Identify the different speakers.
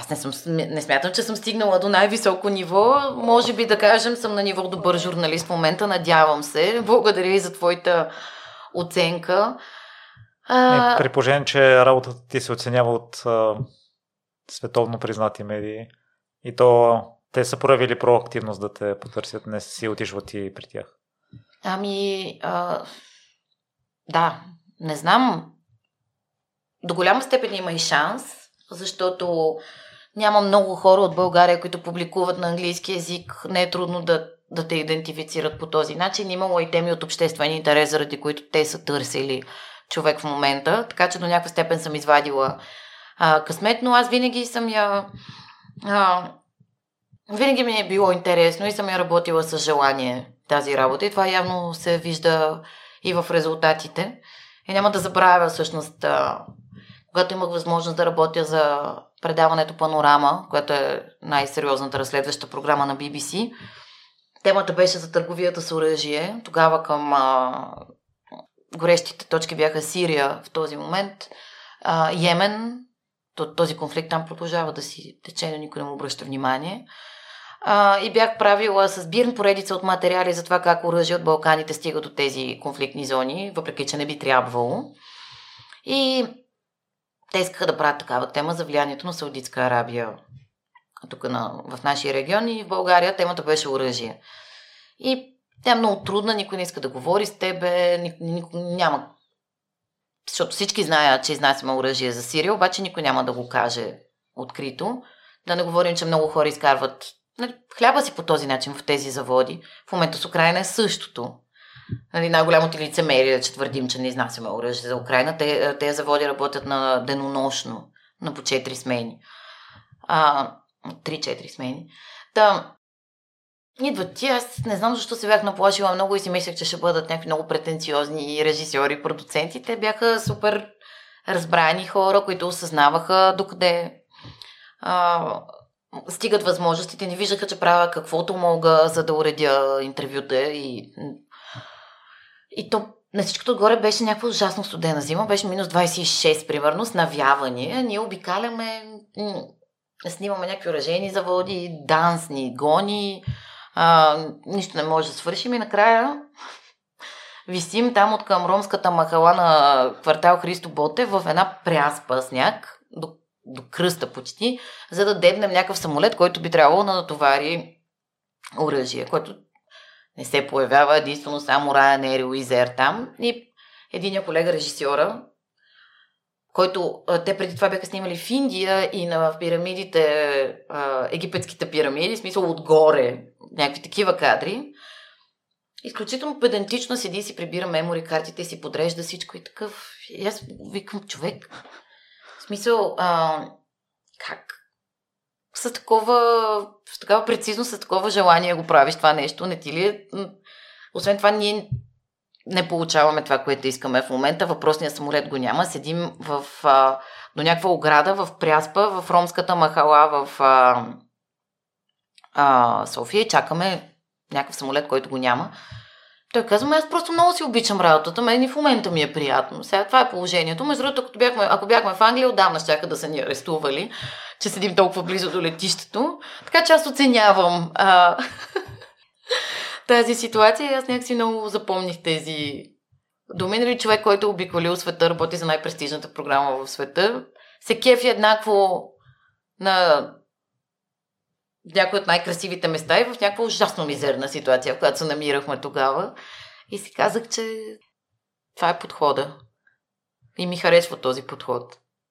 Speaker 1: аз не, съм, не смятам, че съм стигнала до най-високо ниво. Може би да кажем, съм на ниво добър журналист в момента. Надявам се. Благодаря и за твоята оценка.
Speaker 2: А... При положение, че работата ти се оценява от а, световно признати медии и то те са проявили проактивност да те потърсят, не си отишла ти при тях.
Speaker 1: Ами, а, да, не знам. До голяма степен има и шанс, защото няма много хора от България, които публикуват на английски язик. Не е трудно да, да те идентифицират по този начин. Имало и теми от обществен интерес, заради които те са търсили човек в момента. Така че до някаква степен съм извадила а, късмет, но аз винаги съм я... А, винаги ми е било интересно и съм я работила с желание тази работа и това явно се вижда и в резултатите. И няма да забравя всъщност, а, когато имах възможност да работя за предаването Панорама, което е най-сериозната разследваща програма на BBC. Темата беше за търговията с оръжие. Тогава към а, горещите точки бяха Сирия в този момент, а, Йемен, този конфликт там продължава да си тече, но никой не му обръща внимание. А, и бях правила с бирн поредица от материали за това как оръжие от Балканите стига до тези конфликтни зони, въпреки че не би трябвало. И те искаха да правят такава тема за влиянието на Саудитска Арабия тук на, в нашия регион и в България темата беше оръжие. И тя е много трудна, никой не иска да говори с тебе, никой, никой няма. Защото всички знаят, че изнасяме оръжие за Сирия, обаче никой няма да го каже открито. Да не говорим, че много хора изкарват нали, хляба си по този начин в тези заводи. В момента с Украина е същото. Нали, най-голямото лицемерие, че твърдим, че не изнасяме оръжие за Украина. Те, тези заводи работят на денонощно, на по 4 смени. А, 3-4 смени. Та, идват ти, аз не знам защо се бях наплашила много и си мислех, че ще бъдат някакви много претенциозни режисьори, продуценти. Те бяха супер разбрани хора, които осъзнаваха докъде а, стигат възможностите, не виждаха, че правя каквото мога, за да уредя интервюта и, и то на всичкото отгоре беше някаква ужасно студена зима, беше минус 26 примерно, с навяване. Ние обикаляме, снимаме някакви уражени заводи, дансни гони, а, нищо не може да свършим и накрая висим там от към ромската махала на квартал Христо Боте в една пряспа сняг, до до кръста почти, за да дебнем някакъв самолет, който би трябвало да натовари оръжие, което не се появява единствено само Ryanair и Wizz там. И един колега режисьора, който те преди това бяха снимали в Индия и на пирамидите, египетските пирамиди, в смисъл отгоре, някакви такива кадри. Изключително педантично седи и си прибира мемори картите си подрежда всичко и такъв. И аз викам, човек, смисъл, а, как с такова, с такава прецизност, с такова желание го правиш това нещо, не ти ли е? Освен това, ние не получаваме това, което искаме в момента. Въпросният самолет го няма. Седим в, а, до някаква ограда в Пряспа, в ромската махала в а, а, София и чакаме някакъв самолет, който го няма. Той казва, аз просто много си обичам работата, мен и в момента ми е приятно. Сега това е положението. Между другото, ако бяхме, ако бяхме в Англия, отдавна ще да са ни арестували, че седим толкова близо до летището. Така че аз оценявам а, тази ситуация и аз някакси много запомних тези думи. Нали, човек, който е обиколил света, работи за най-престижната програма в света, се кефи еднакво на някои от най-красивите места и в някаква ужасно мизерна ситуация, в която се намирахме тогава. И си казах, че това е подхода. И ми харесва този подход.